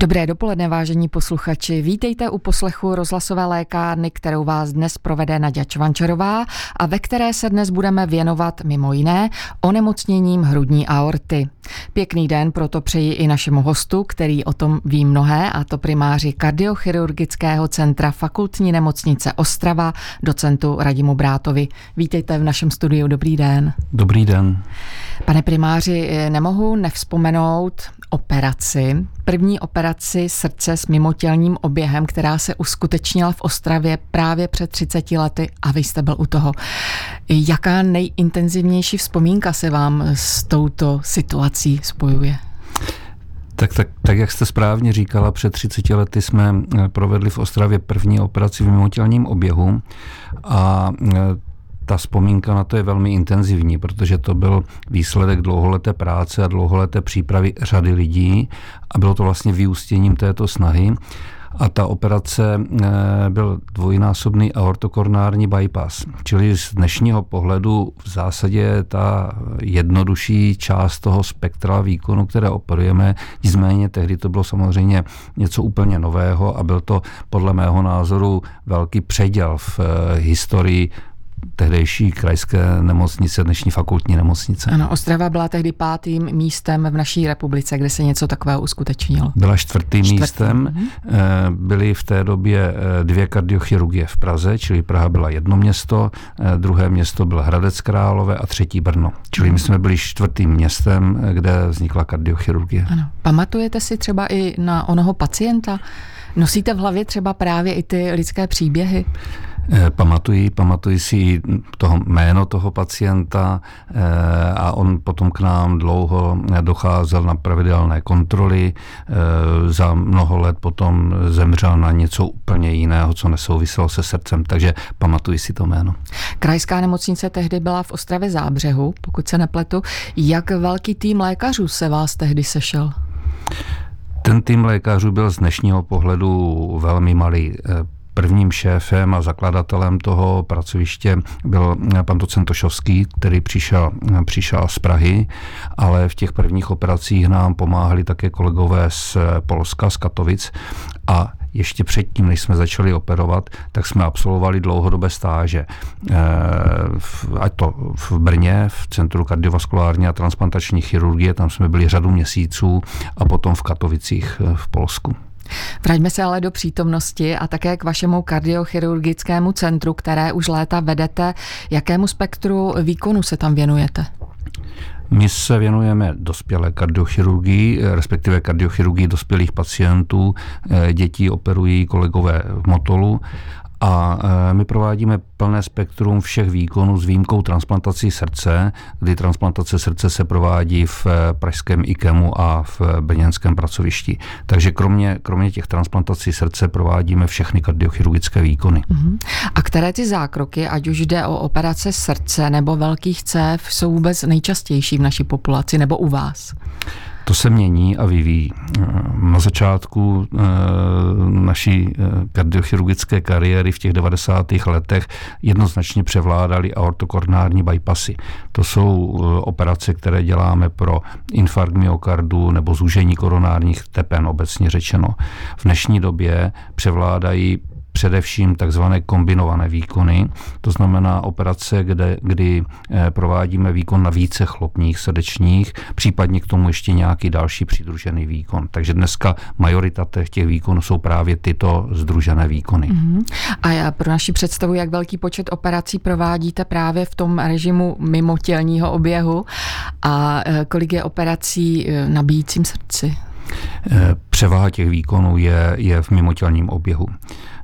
Dobré dopoledne, vážení posluchači. Vítejte u poslechu rozhlasové lékárny, kterou vás dnes provede Naděja Čvančarová a ve které se dnes budeme věnovat mimo jiné onemocněním hrudní aorty. Pěkný den proto přeji i našemu hostu, který o tom ví mnohé, a to primáři kardiochirurgického centra fakultní nemocnice Ostrava, docentu Radimu Brátovi. Vítejte v našem studiu, dobrý den. Dobrý den. Pane primáři, nemohu nevzpomenout operaci, první operaci srdce s mimotělním oběhem, která se uskutečnila v Ostravě právě před 30 lety a vy jste byl u toho. Jaká nejintenzivnější vzpomínka se vám s touto situací spojuje? Tak, tak, tak, jak jste správně říkala, před 30 lety jsme eh, provedli v Ostravě první operaci v mimotělním oběhu a eh, ta vzpomínka na to je velmi intenzivní, protože to byl výsledek dlouholeté práce a dlouholeté přípravy řady lidí a bylo to vlastně vyústěním této snahy. A ta operace eh, byl dvojnásobný aortokornární bypass. Čili z dnešního pohledu v zásadě ta jednodušší část toho spektra výkonu, které operujeme, nicméně tehdy to bylo samozřejmě něco úplně nového a byl to podle mého názoru velký předěl v eh, historii tehdejší krajské nemocnice, dnešní fakultní nemocnice. Ano, Ostrava byla tehdy pátým místem v naší republice, kde se něco takového uskutečnilo. Byla čtvrtým Čtvrtý. místem. Mhm. Eh, byly v té době eh, dvě kardiochirurgie v Praze, čili Praha byla jedno město, eh, druhé město byl Hradec Králové a třetí Brno. Čili my jsme byli čtvrtým městem, kde vznikla kardiochirurgie. Ano. Pamatujete si třeba i na onoho pacienta? Nosíte v hlavě třeba právě i ty lidské příběhy? Eh, pamatuji, pamatuji si toho jméno toho pacienta eh, a on potom k nám dlouho docházel na pravidelné kontroly. Eh, za mnoho let potom zemřel na něco úplně jiného, co nesouviselo se srdcem, takže pamatuji si to jméno. Krajská nemocnice tehdy byla v Ostravě Zábřehu, pokud se nepletu. Jak velký tým lékařů se vás tehdy sešel? Ten tým lékařů byl z dnešního pohledu velmi malý. Prvním šéfem a zakladatelem toho pracoviště byl pan docent Tošovský, který přišel, přišel z Prahy, ale v těch prvních operacích nám pomáhali také kolegové z Polska, z Katovic a ještě předtím, než jsme začali operovat, tak jsme absolvovali dlouhodobé stáže. Eh, ať to v Brně, v Centru kardiovaskulární a transplantační chirurgie, tam jsme byli řadu měsíců a potom v Katovicích eh, v Polsku. Vraťme se ale do přítomnosti a také k vašemu kardiochirurgickému centru, které už léta vedete. Jakému spektru výkonu se tam věnujete? My se věnujeme dospělé kardiochirurgii, respektive kardiochirurgii dospělých pacientů. Eh, děti operují kolegové v Motolu a e, my provádíme plné spektrum všech výkonů s výjimkou transplantací srdce, kdy transplantace srdce se provádí v e, pražském IKEMu a v brněnském pracovišti. Takže kromě, kromě těch transplantací srdce provádíme všechny kardiochirurgické výkony. Uh-huh. A které ty zákroky, ať už jde o operace srdce nebo velkých cév, jsou vůbec nejčastější v naší populaci nebo u vás? To se mění a vyvíjí. Na začátku eh, naší eh, kardiochirurgické kariéry v těch 90. letech jednoznačně převládaly aortokornární bypassy. To jsou eh, operace, které děláme pro infarkt myokardu nebo zúžení koronárních tepen, obecně řečeno. V dnešní době převládají především takzvané kombinované výkony, to znamená operace, kde, kdy eh, provádíme výkon na více chlopních srdečních, případně k tomu ještě nějaký další přidružený výkon. Takže dneska majorita těch výkonů jsou právě tyto združené výkony. Uh-huh. A já pro naši představu, jak velký počet operací provádíte právě v tom režimu mimotělního oběhu a eh, kolik je operací eh, na bíjícím srdci? Převaha těch výkonů je, je v mimotělním oběhu.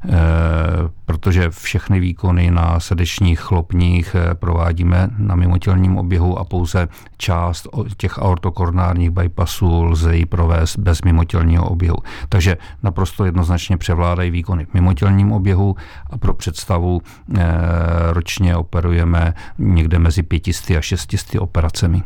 Eh, protože všechny výkony na srdečních chlopních eh, provádíme na mimotělním oběhu a pouze část těch aortokoronárních bypassů lze ji provést bez mimotělního oběhu. Takže naprosto jednoznačně převládají výkony v mimotělním oběhu a pro představu eh, ročně operujeme někde mezi 500 a 600 operacemi.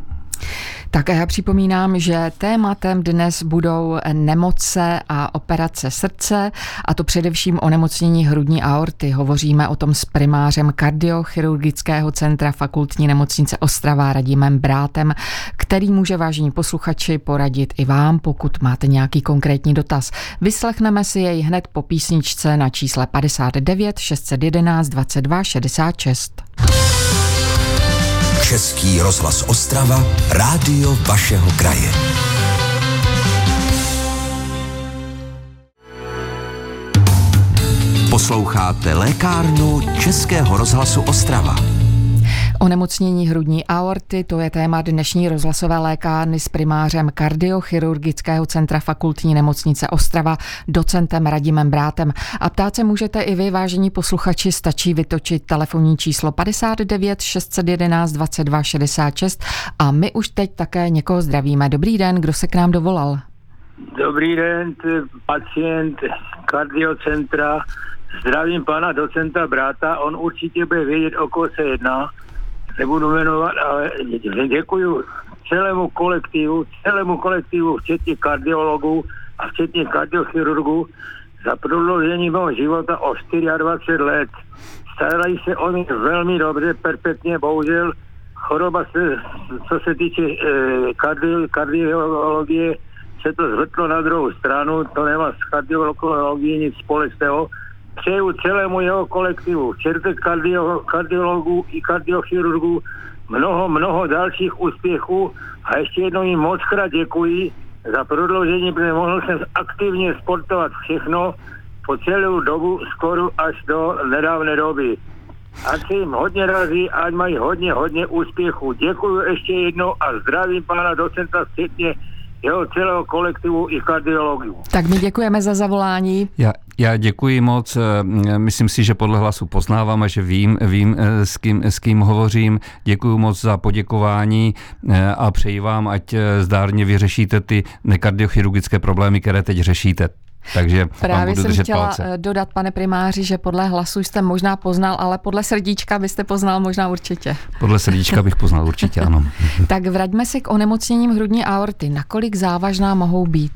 Tak a já připomínám, že tématem dnes budou nemoce a operace srdce, a to především o nemocnění hrudní aorty. Hovoříme o tom s primářem kardiochirurgického centra fakultní nemocnice Ostrava Radimem Brátem, který může vážení posluchači poradit i vám, pokud máte nějaký konkrétní dotaz. Vyslechneme si jej hned po písničce na čísle 59 611 22 66. Český rozhlas Ostrava, rádio vašeho kraje. Posloucháte lékárnu Českého rozhlasu Ostrava. Onemocnění hrudní aorty, to je téma dnešní rozhlasové lékárny s primářem kardiochirurgického centra fakultní nemocnice Ostrava, docentem Radimem Brátem. A ptát se můžete i vy, vážení posluchači, stačí vytočit telefonní číslo 59 611 22 66 a my už teď také někoho zdravíme. Dobrý den, kdo se k nám dovolal? Dobrý den, pacient kardiocentra. Zdravím pana docenta Bráta, on určitě bude vědět, o koho se jedná nebudu jmenovat, ale děkuji celému kolektivu, celému kolektivu, včetně kardiologů a včetně kardiochirurgů, za prodloužení mého života o 24 let. Starají se o mě velmi dobře, perpetně, bohužel choroba se, co se týče eh, kardi, kardiologie, se to zvrtlo na druhou stranu, to nemá s kardiologií nic společného přeju celému jeho kolektivu, včetně kardio, kardiologů i kardiochirurgů, mnoho, mnoho dalších úspěchů a ještě jednou jim moc krát děkuji za prodloužení, protože mohl jsem aktivně sportovat všechno po celou dobu, skoro až do nedávné doby. Ať se jim hodně razí, ať mají hodně, hodně úspěchů. Děkuji ještě jednou a zdravím pana docenta včetně jeho celého kolektivu i kardiologů. Tak my děkujeme za zavolání. Já, já děkuji moc. Eh, myslím si, že podle hlasu poznávám a že vím, vím eh, s, kým, s kým hovořím. Děkuji moc za poděkování eh, a přeji vám, ať zdárně vyřešíte ty nekardiochirurgické problémy, které teď řešíte. Takže Právě jsem chtěla palce. dodat, pane primáři, že podle hlasu jste možná poznal, ale podle srdíčka byste poznal možná určitě. Podle srdíčka bych poznal určitě, ano. tak vraťme se k onemocněním hrudní aorty. Nakolik závažná mohou být?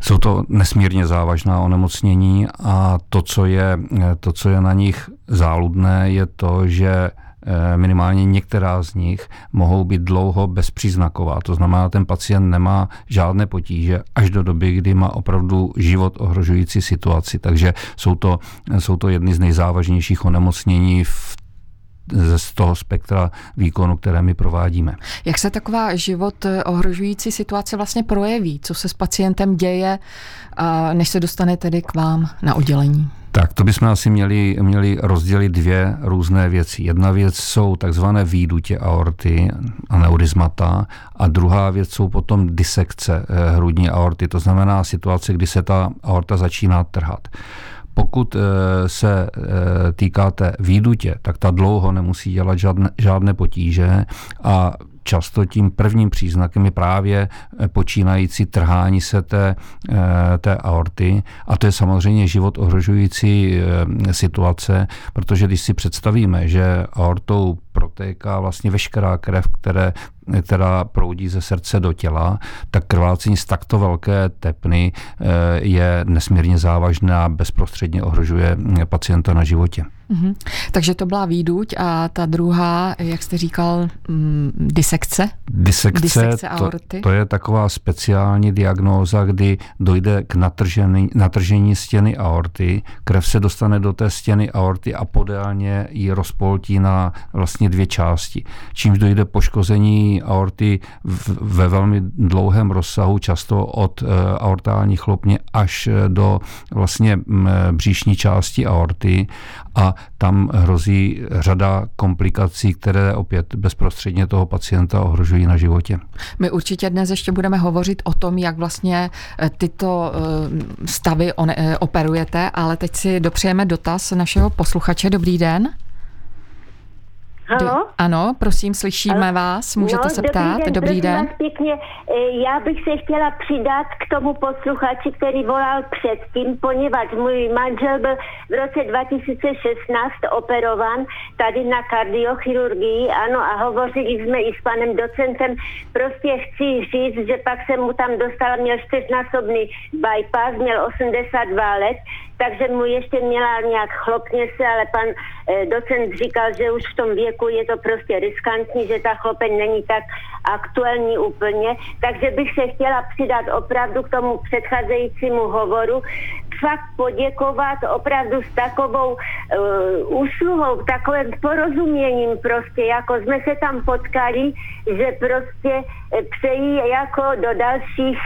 Jsou to nesmírně závažná onemocnění a to, co je, to, co je na nich záludné, je to, že eh, minimálně některá z nich mohou být dlouho bezpříznaková. To znamená, ten pacient nemá žádné potíže až do doby, kdy má opravdu život ohrožující situaci. Takže jsou to, jsou to jedny z nejzávažnějších onemocnění v z toho spektra výkonu, které my provádíme. Jak se taková život eh, ohrožující situace vlastně projeví? Co se s pacientem děje, než se dostane tedy k vám na oddělení? Tak to bychom asi měli, měli rozdělit dvě různé věci. Jedna věc jsou takzvané výdutě aorty, aneurizmata, a druhá věc jsou potom disekce eh, hrudní aorty, to znamená situace, kdy se ta aorta začíná trhat. Pokud eh, se eh, týká té výdutě, tak ta dlouho nemusí dělat žádné, žádné potíže a často tím prvním příznakem je právě eh, počínající trhání se té, té aorty. A to je samozřejmě život ohrožující situace, protože když si představíme, že aortou protéká vlastně veškerá krev, které, která proudí ze srdce do těla, tak krvácení z takto velké tepny eh, je nesmírně závažné a bezprostředně ohrožuje pacienta na životě. Mm-hmm. Takže to byla výduť a ta druhá, jak jste říkal, mm, disekce? Disekce, disekce to, to je taková speciální diagnóza, kdy dojde k natržení, natržení stěny aorty, krev se dostane do té stěny aorty a podélně ji rozpoltí na vlastně dvě části. Čímž dojde poškození aorty ve velmi dlouhém rozsahu, často od eh, aortální chlopně až eh, do vlastně bříšní části aorty a tam hrozí řada komplikací, které opět bezprostředně toho pacienta ohrožují na životě. My určitě dnes ještě budeme hovořit o tom, jak vlastně eh, tyto stavy operujete, ale teď si dopřejeme dotaz našeho posluchače. Dobrý den. Halo? Ano, prosím, slyšíme Halo? vás, můžete no, se ptát. Dobrý den, dobrý den. Vás pěkně. E, já bych se chtěla přidat k tomu posluchači, který volal předtím, poněvadž můj manžel byl v roce 2016 operovan tady na kardiochirurgii, ano, a hovořili jsme i s panem docentem. Prostě chci říct, že pak jsem mu tam dostala, měl čtyřnásobný bypass, měl 82 let, takže mu ještě měla nějak chlopně se, ale pan eh, docent říkal, že už v tom věku je to prostě riskantní, že ta chlopeň není tak aktuální úplně. Takže bych se chtěla přidat opravdu k tomu předcházejícímu hovoru, fakt poděkovat opravdu s takovou uh, úsluhou, takovým porozuměním prostě, jako jsme se tam potkali, že prostě eh, přejí jako do dalších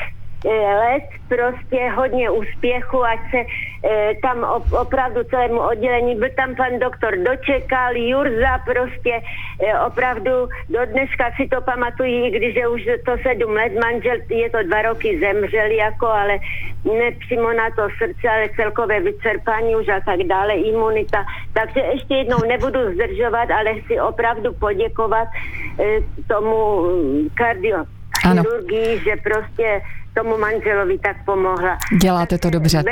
let, prostě hodně úspěchu, ať se e, tam op, opravdu celému oddělení, byl tam pan doktor Dočekal, Jurza, prostě e, opravdu do dneska si to pamatují, i když je už to sedm let, manžel je to dva roky zemřel jako, ale ne přímo na to srdce, ale celkové vyčerpání už a tak dále, imunita. Takže ještě jednou nebudu zdržovat, ale chci opravdu poděkovat e, tomu mm, kardio chirurgii, že prostě tomu manželovi tak pomohla. Děláte to dobře.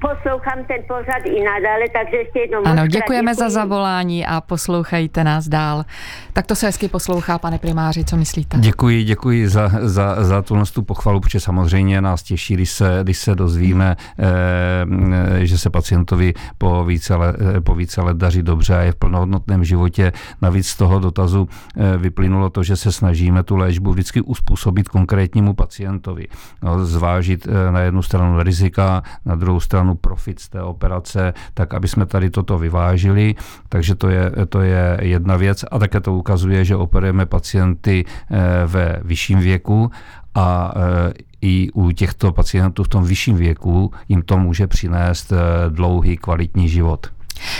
Poslouchám ten pořad i nadále, takže ještě jednou Ano, děkujeme děkuji. za zavolání a poslouchejte nás dál. Tak to se hezky poslouchá, pane primáři, co myslíte? Děkuji, děkuji za, za, za tu, tu pochvalu, protože samozřejmě nás těší, když se, když se dozvíme, eh, že se pacientovi po více, let, po více let daří dobře a je v plnohodnotném životě. Navíc z toho dotazu eh, vyplynulo to, že se snažíme tu léčbu vždycky uspůsobit konkrétnímu pacientovi. No, zvážit eh, na jednu stranu rizika, na druhou stranu profit z té operace, tak aby jsme tady toto vyvážili. Takže to je, to je jedna věc a také to ukazuje, že operujeme pacienty eh, ve vyšším věku a eh, i u těchto pacientů v tom vyšším věku jim to může přinést eh, dlouhý kvalitní život.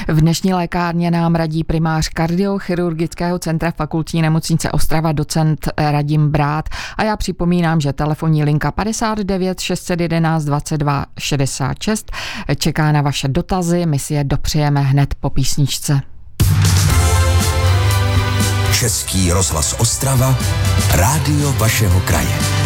V dnešní lékárně nám radí primář kardiochirurgického centra fakultní nemocnice Ostrava docent Radim Brát a já připomínám, že telefonní linka 59 611 22 66 čeká na vaše dotazy, my si je dopřejeme hned po písničce. Český rozhlas Ostrava, rádio vašeho kraje.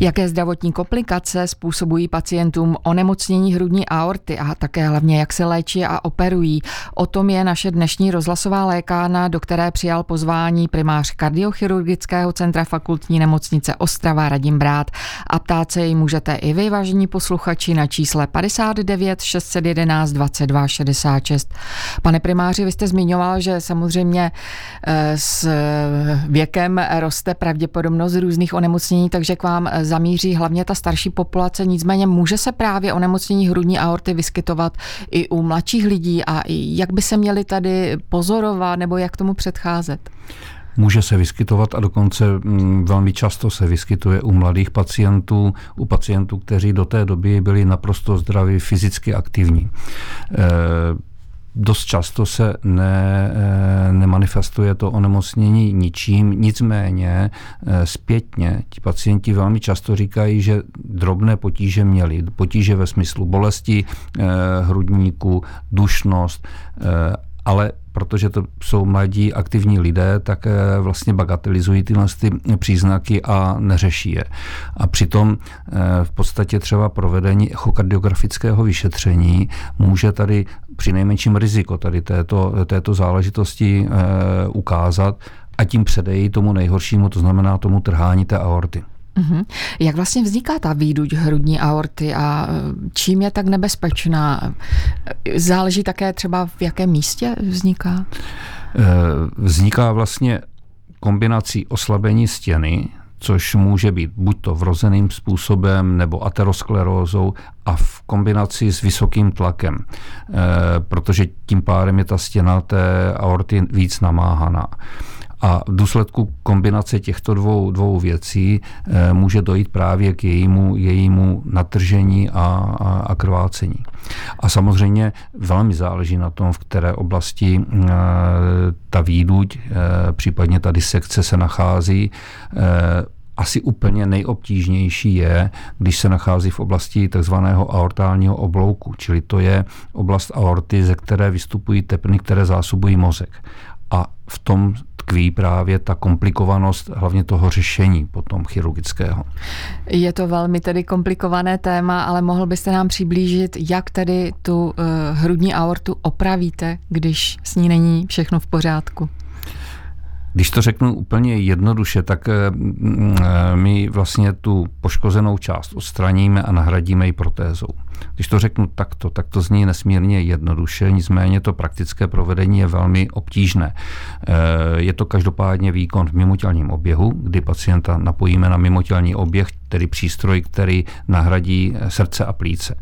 Jaké zdravotní komplikace způsobují pacientům onemocnění hrudní aorty a také hlavně jak se léčí a operují. O tom je naše dnešní rozhlasová lékárna, do které přijal pozvání primář kardiochirurgického centra fakultní nemocnice Ostrava Radim Brát. A ptát se jej můžete i vy, vážení posluchači, na čísle 59 611 22 66. Pane primáři, vy jste zmiňoval, že samozřejmě eh, s věkem roste pravděpodobnost různých onemocnění, takže k vám zamíří hlavně ta starší populace, nicméně může se právě onemocnění hrudní aorty vyskytovat i u mladších lidí a jak by se měli tady pozorovat nebo jak tomu předcházet? může se vyskytovat a dokonce mm, velmi často se vyskytuje u mladých pacientů, u pacientů, kteří do té doby byli naprosto zdraví, fyzicky aktivní. Dost často se ne, eh, nemanifestuje to onemocnění ničím, nicméně eh, zpětně ti pacienti velmi často říkají, že drobné potíže měli. Potíže ve smyslu bolesti eh, hrudníku, dušnost, ale protože to jsou mladí aktivní lidé, tak eh, vlastně bagatelizují tyhle ty příznaky a neřeší je. A přitom eh, v podstatě třeba provedení echokardiografického vyšetření může tady při nejmenším riziko tady této, této záležitosti eh, ukázat a tím předejí tomu nejhoršímu, to znamená tomu trhání té aorty. Mm-hmm. Jak vlastně vzniká ta výduť hrudní aorty a e, čím je tak nebezpečná? Záleží také třeba v jakém místě vzniká? E, vzniká vlastně kombinací oslabení stěny, což může být buď to vrozeným způsobem nebo aterosklerózou a v kombinaci s vysokým tlakem, e, protože tím pádem je ta stěna té aorty víc namáhaná. A v důsledku kombinace těchto dvou, dvou věcí e, může dojít právě k jejímu, jejímu natržení a, a, a krvácení. A samozřejmě velmi záleží na tom, v které oblasti e, ta výduť, e, případně ta disekce se nachází. Asi úplně nejobtížnější je, když se nachází v oblasti takzvaného aortálního oblouku, čili to je oblast aorty, ze které vystupují tepny, které zásobují mozek. A v tom tkví právě ta komplikovanost hlavně toho řešení potom chirurgického. Je to velmi tedy komplikované téma, ale mohl byste nám přiblížit, jak tedy tu uh, hrudní aortu opravíte, když s ní není všechno v pořádku? Když to řeknu úplně jednoduše, tak eh, my vlastně tu poškozenou část odstraníme a nahradíme ji protézou. Když to řeknu takto, tak to zní nesmírně jednoduše, nicméně to praktické provedení je velmi obtížné. Eh, je to každopádně výkon v mimotělním oběhu, kdy pacienta napojíme na mimotělní oběh, tedy přístroj, který nahradí srdce a plíce.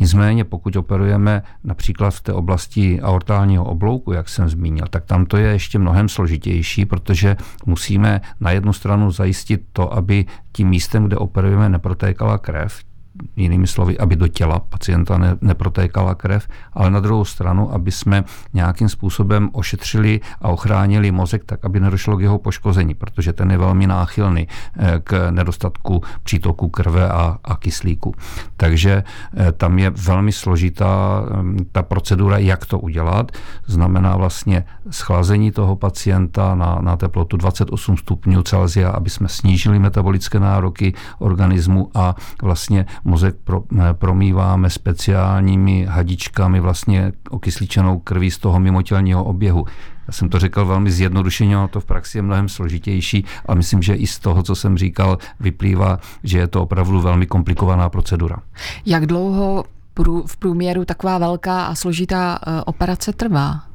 Nicméně pokud operujeme například v té oblasti aortálního oblouku, jak jsem zmínil, tak tam to je ještě mnohem složitější, protože musíme na jednu stranu zajistit to, aby tím místem, kde operujeme, neprotékala krev, jinými slovy, aby do těla pacienta ne, neprotékala krev, ale na druhou stranu, aby jsme nějakým způsobem ošetřili a ochránili mozek tak, aby nedošlo k jeho poškození, protože ten je velmi náchylný eh, k nedostatku přítoku krve a, a kyslíku. Takže eh, tam je velmi složitá mm, ta procedura, jak to udělat. Znamená vlastně schlazení toho pacienta na, na teplotu 28 stupňů Celsia, aby jsme snížili metabolické nároky organismu a vlastně mozek pro, eh, promýváme speciálními hadičkami vlastně okysličenou krví z toho mimotělního oběhu. Já jsem to řekl velmi zjednodušeně, ale to v praxi je mnohem složitější a myslím, že i z toho, co jsem říkal, vyplývá, že je to opravdu velmi komplikovaná procedura. Jak dlouho v průměru taková velká a složitá eh, operace trvá?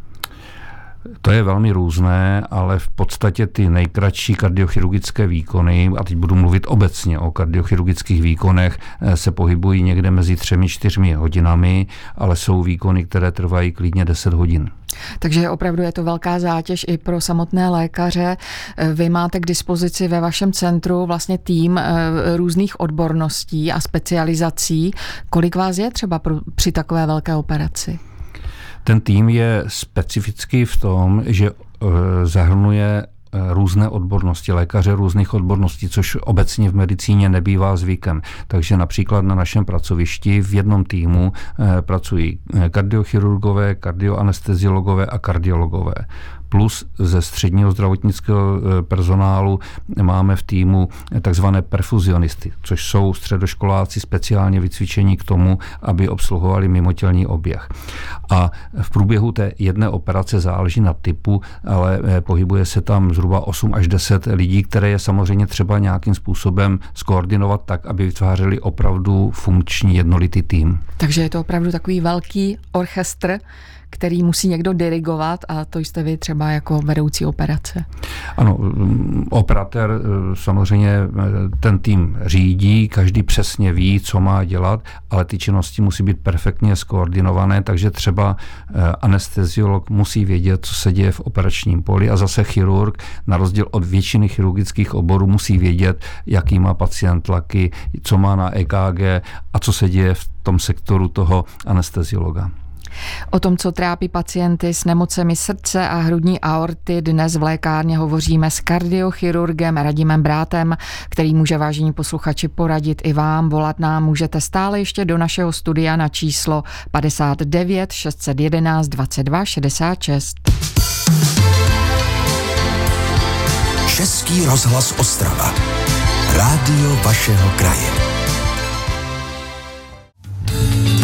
To je velmi různé, ale v podstatě ty nejkratší kardiochirurgické výkony, a teď budu mluvit obecně o kardiochirurgických výkonech, eh, se pohybují někde mezi třemi, čtyřmi hodinami, ale jsou výkony, které trvají klidně 10 hodin. Takže opravdu je to velká zátěž i pro samotné lékaře. Eh, vy máte k dispozici ve vašem centru vlastně tým eh, různých odborností a specializací. Kolik vás je třeba při takové velké operaci? Ten tým je specifický v tom, že eh, zahrnuje eh, různé odbornosti, lékaře různých odborností, což obecně v medicíně nebývá zvykem. Takže například na našem pracovišti v jednom týmu eh, pracují kardiochirurgové, kardioanesteziologové a kardiologové plus ze středního zdravotnického eh, personálu máme v týmu takzvané perfuzionisty, což jsou středoškoláci speciálně vycvičení k tomu, aby obsluhovali mimotělní oběh. A v průběhu té jedné operace záleží na typu, ale eh, pohybuje se tam zhruba 8 až 10 lidí, které je samozřejmě třeba nějakým způsobem skoordinovat tak, aby vytvářeli opravdu funkční jednolitý tým. Takže je to opravdu takový velký orchestr, který musí někdo dirigovat a to jste vy třeba jako vedoucí operace. Ano, operatér eh, samozřejmě eh, ten tým řídí, každý přesně ví, co má dělat, ale ty činnosti musí být perfektně skoordinované, takže třeba eh, anesteziolog musí vědět, co se děje v operačním poli a zase chirurg, na rozdíl od většiny chirurgických oborů, musí vědět, jaký má pacient tlaky, co má na EKG a co se děje v tom sektoru toho anesteziologa. O tom, co trápí pacienty s nemocemi srdce a hrudní aorty, dnes v lékárně hovoříme s kardiochirurgem Radimem Brátem, který může vážení posluchači poradit i vám. Volat nám můžete stále ještě do našeho studia na číslo 59 611 22 66. Český rozhlas Ostrava. Rádio vašeho kraje.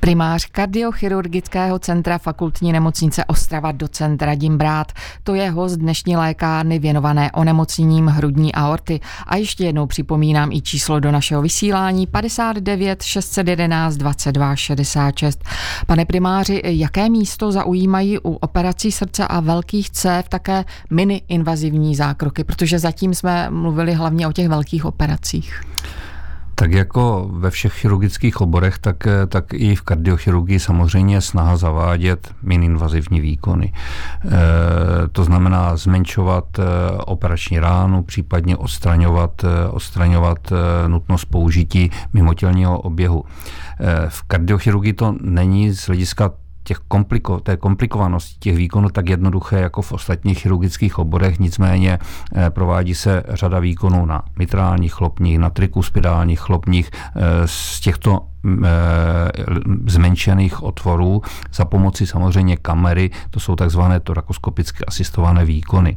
Primář kardiochirurgického centra fakultní nemocnice Ostrava docent Radim Brát. To je host dnešní lékárny věnované onemocněním hrudní aorty. A ještě jednou připomínám i číslo do našeho vysílání 59 611 22 66. Pane primáři, jaké místo zaujímají u operací srdce a velkých cév také mini invazivní zákroky? Protože zatím jsme mluvili hlavně o těch velkých operacích. Tak jako ve všech chirurgických oborech, tak, eh, tak i v kardiochirurgii samozřejmě snaha zavádět mininvazivní výkony. E, to znamená zmenšovat e, operační ránu, případně odstraňovat, odstraňovat nutnost použití mimotělního oběhu. E, v kardiochirurgii to není z hlediska těch kompliko, té komplikovanosti těch výkonů tak jednoduché jako v ostatních chirurgických oborech, nicméně provádí se řada výkonů na mitrálních chlopních, na trikuspidálních chlopních. Z těchto zmenšených otvorů za pomoci samozřejmě kamery, to jsou takzvané torakoskopicky asistované výkony.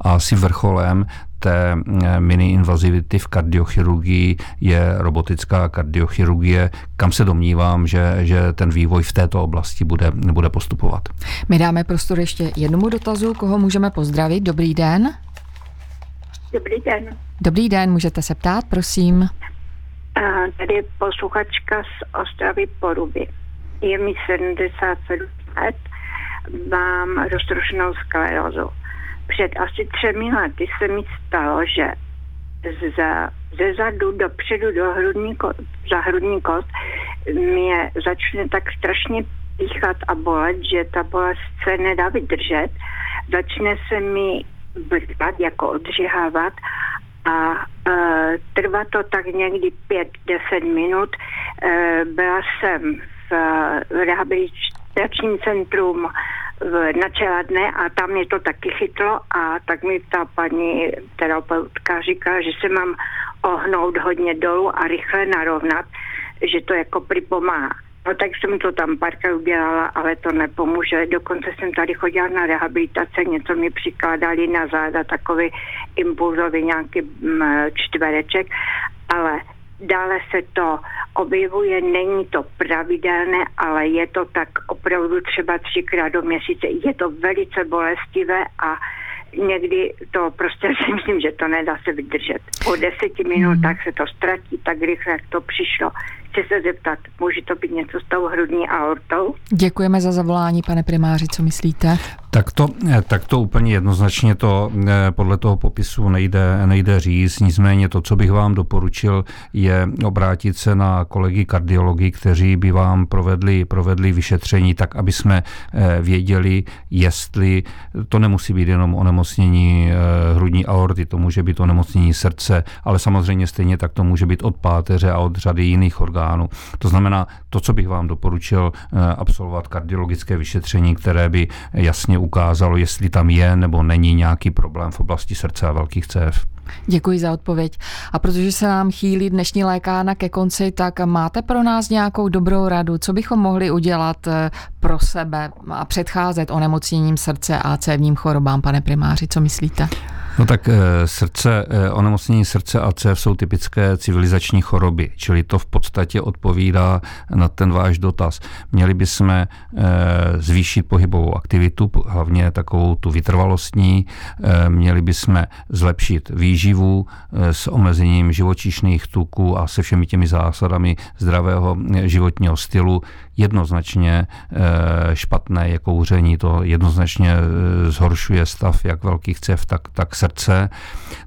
A asi vrcholem té eh, mini-invazivity v kardiochirurgii je robotická kardiochirurgie, kam se domnívám, že, že ten vývoj v této oblasti bude, bude postupovat. My dáme prostor ještě jednomu dotazu, koho můžeme pozdravit. Dobrý den. Dobrý den. Dobrý den, můžete se ptát, prosím. Tady je posluchačka z Ostravy Poruby. Je mi 77 let, mám roztroušenou sklerózu před asi třemi lety se mi stalo, že za, ze zadu dopředu do hrudní kost, za hrudní kost mě začne tak strašně píchat a bolet, že ta bolest se nedá vydržet. Začne se mi vrtat, jako odřihávat a e, trvá to tak někdy 5-10 minut. E, byla jsem v, v rehabilitačním centrum na dne a tam mě to taky chytlo a tak mi ta paní terapeutka říká, že se mám ohnout hodně dolů a rychle narovnat, že to jako připomáhá. No tak jsem to tam párkrát udělala, ale to nepomůže. Dokonce jsem tady chodila na rehabilitace, něco mi přikládali na záda, takový impulzový nějaký mm, čtvereček, ale dále se to objevuje, není to pravidelné, ale je to tak opravdu třeba třikrát do měsíce. Je to velice bolestivé a někdy to prostě si myslím, že to nedá se vydržet. Po deseti minutách se to ztratí tak rychle, jak to přišlo. Chci se zeptat, může to být něco s tou hrudní aortou? Děkujeme za zavolání, pane primáři, co myslíte? Tak to, eh, tak to úplně jednoznačně to eh, podle toho popisu nejde, nejde říct. Nicméně to, co bych vám doporučil, je obrátit se na kolegy kardiologi, kteří by vám provedli, provedli vyšetření tak, aby jsme eh, věděli, jestli to nemusí být jenom onemocnění hrudní aorty, to může být onemocnění srdce, ale samozřejmě stejně tak to může být od páteře a od řady jiných orgánů. To znamená, to, co bych vám doporučil, absolvovat kardiologické vyšetření, které by jasně ukázalo, jestli tam je nebo není nějaký problém v oblasti srdce a velkých cév. Děkuji za odpověď. A protože se nám chýlí dnešní lékárna ke konci, tak máte pro nás nějakou dobrou radu, co bychom mohli udělat eh, pro sebe a předcházet onemocněním srdce a cévním chorobám, pane primáři, co myslíte? No tak eh, srdce, eh, onemocnění srdce a cév jsou typické civilizační choroby, čili to v podstatě odpovídá na ten váš dotaz. Měli bychom eh, zvýšit pohybovou aktivitu, hlavně takovou tu vytrvalostní, měli bychom zlepšit výživu s omezením živočišných tuků a se všemi těmi zásadami zdravého životního stylu. Jednoznačně špatné je kouření, to jednoznačně zhoršuje stav jak velkých cév, tak, tak srdce.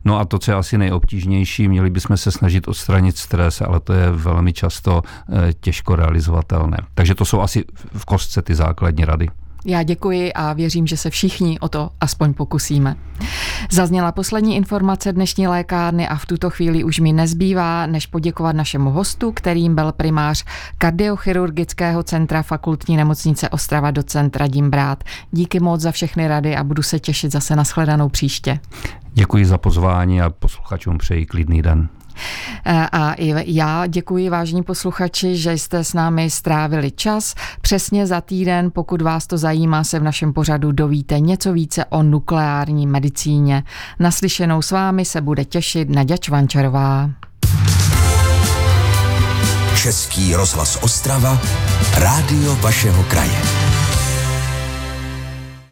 No a to, co je asi nejobtížnější, měli bychom se snažit odstranit stres, ale to je velmi často eh, těžko realizovatelné. Takže to jsou asi v kostce ty základní rady. Já děkuji a věřím, že se všichni o to aspoň pokusíme. Zazněla poslední informace dnešní lékárny a v tuto chvíli už mi nezbývá, než poděkovat našemu hostu, kterým byl primář kardiochirurgického centra fakultní nemocnice Ostrava docent Radim Brát. Díky moc za všechny rady a budu se těšit zase na shledanou příště. Děkuji za pozvání a posluchačům přeji klidný den. A i já děkuji vážní posluchači, že jste s námi strávili čas. Přesně za týden, pokud vás to zajímá, se v našem pořadu dovíte něco více o nukleární medicíně. Naslyšenou s vámi se bude těšit Naděč Čvančarová. Český rozhlas Ostrava, rádio vašeho kraje.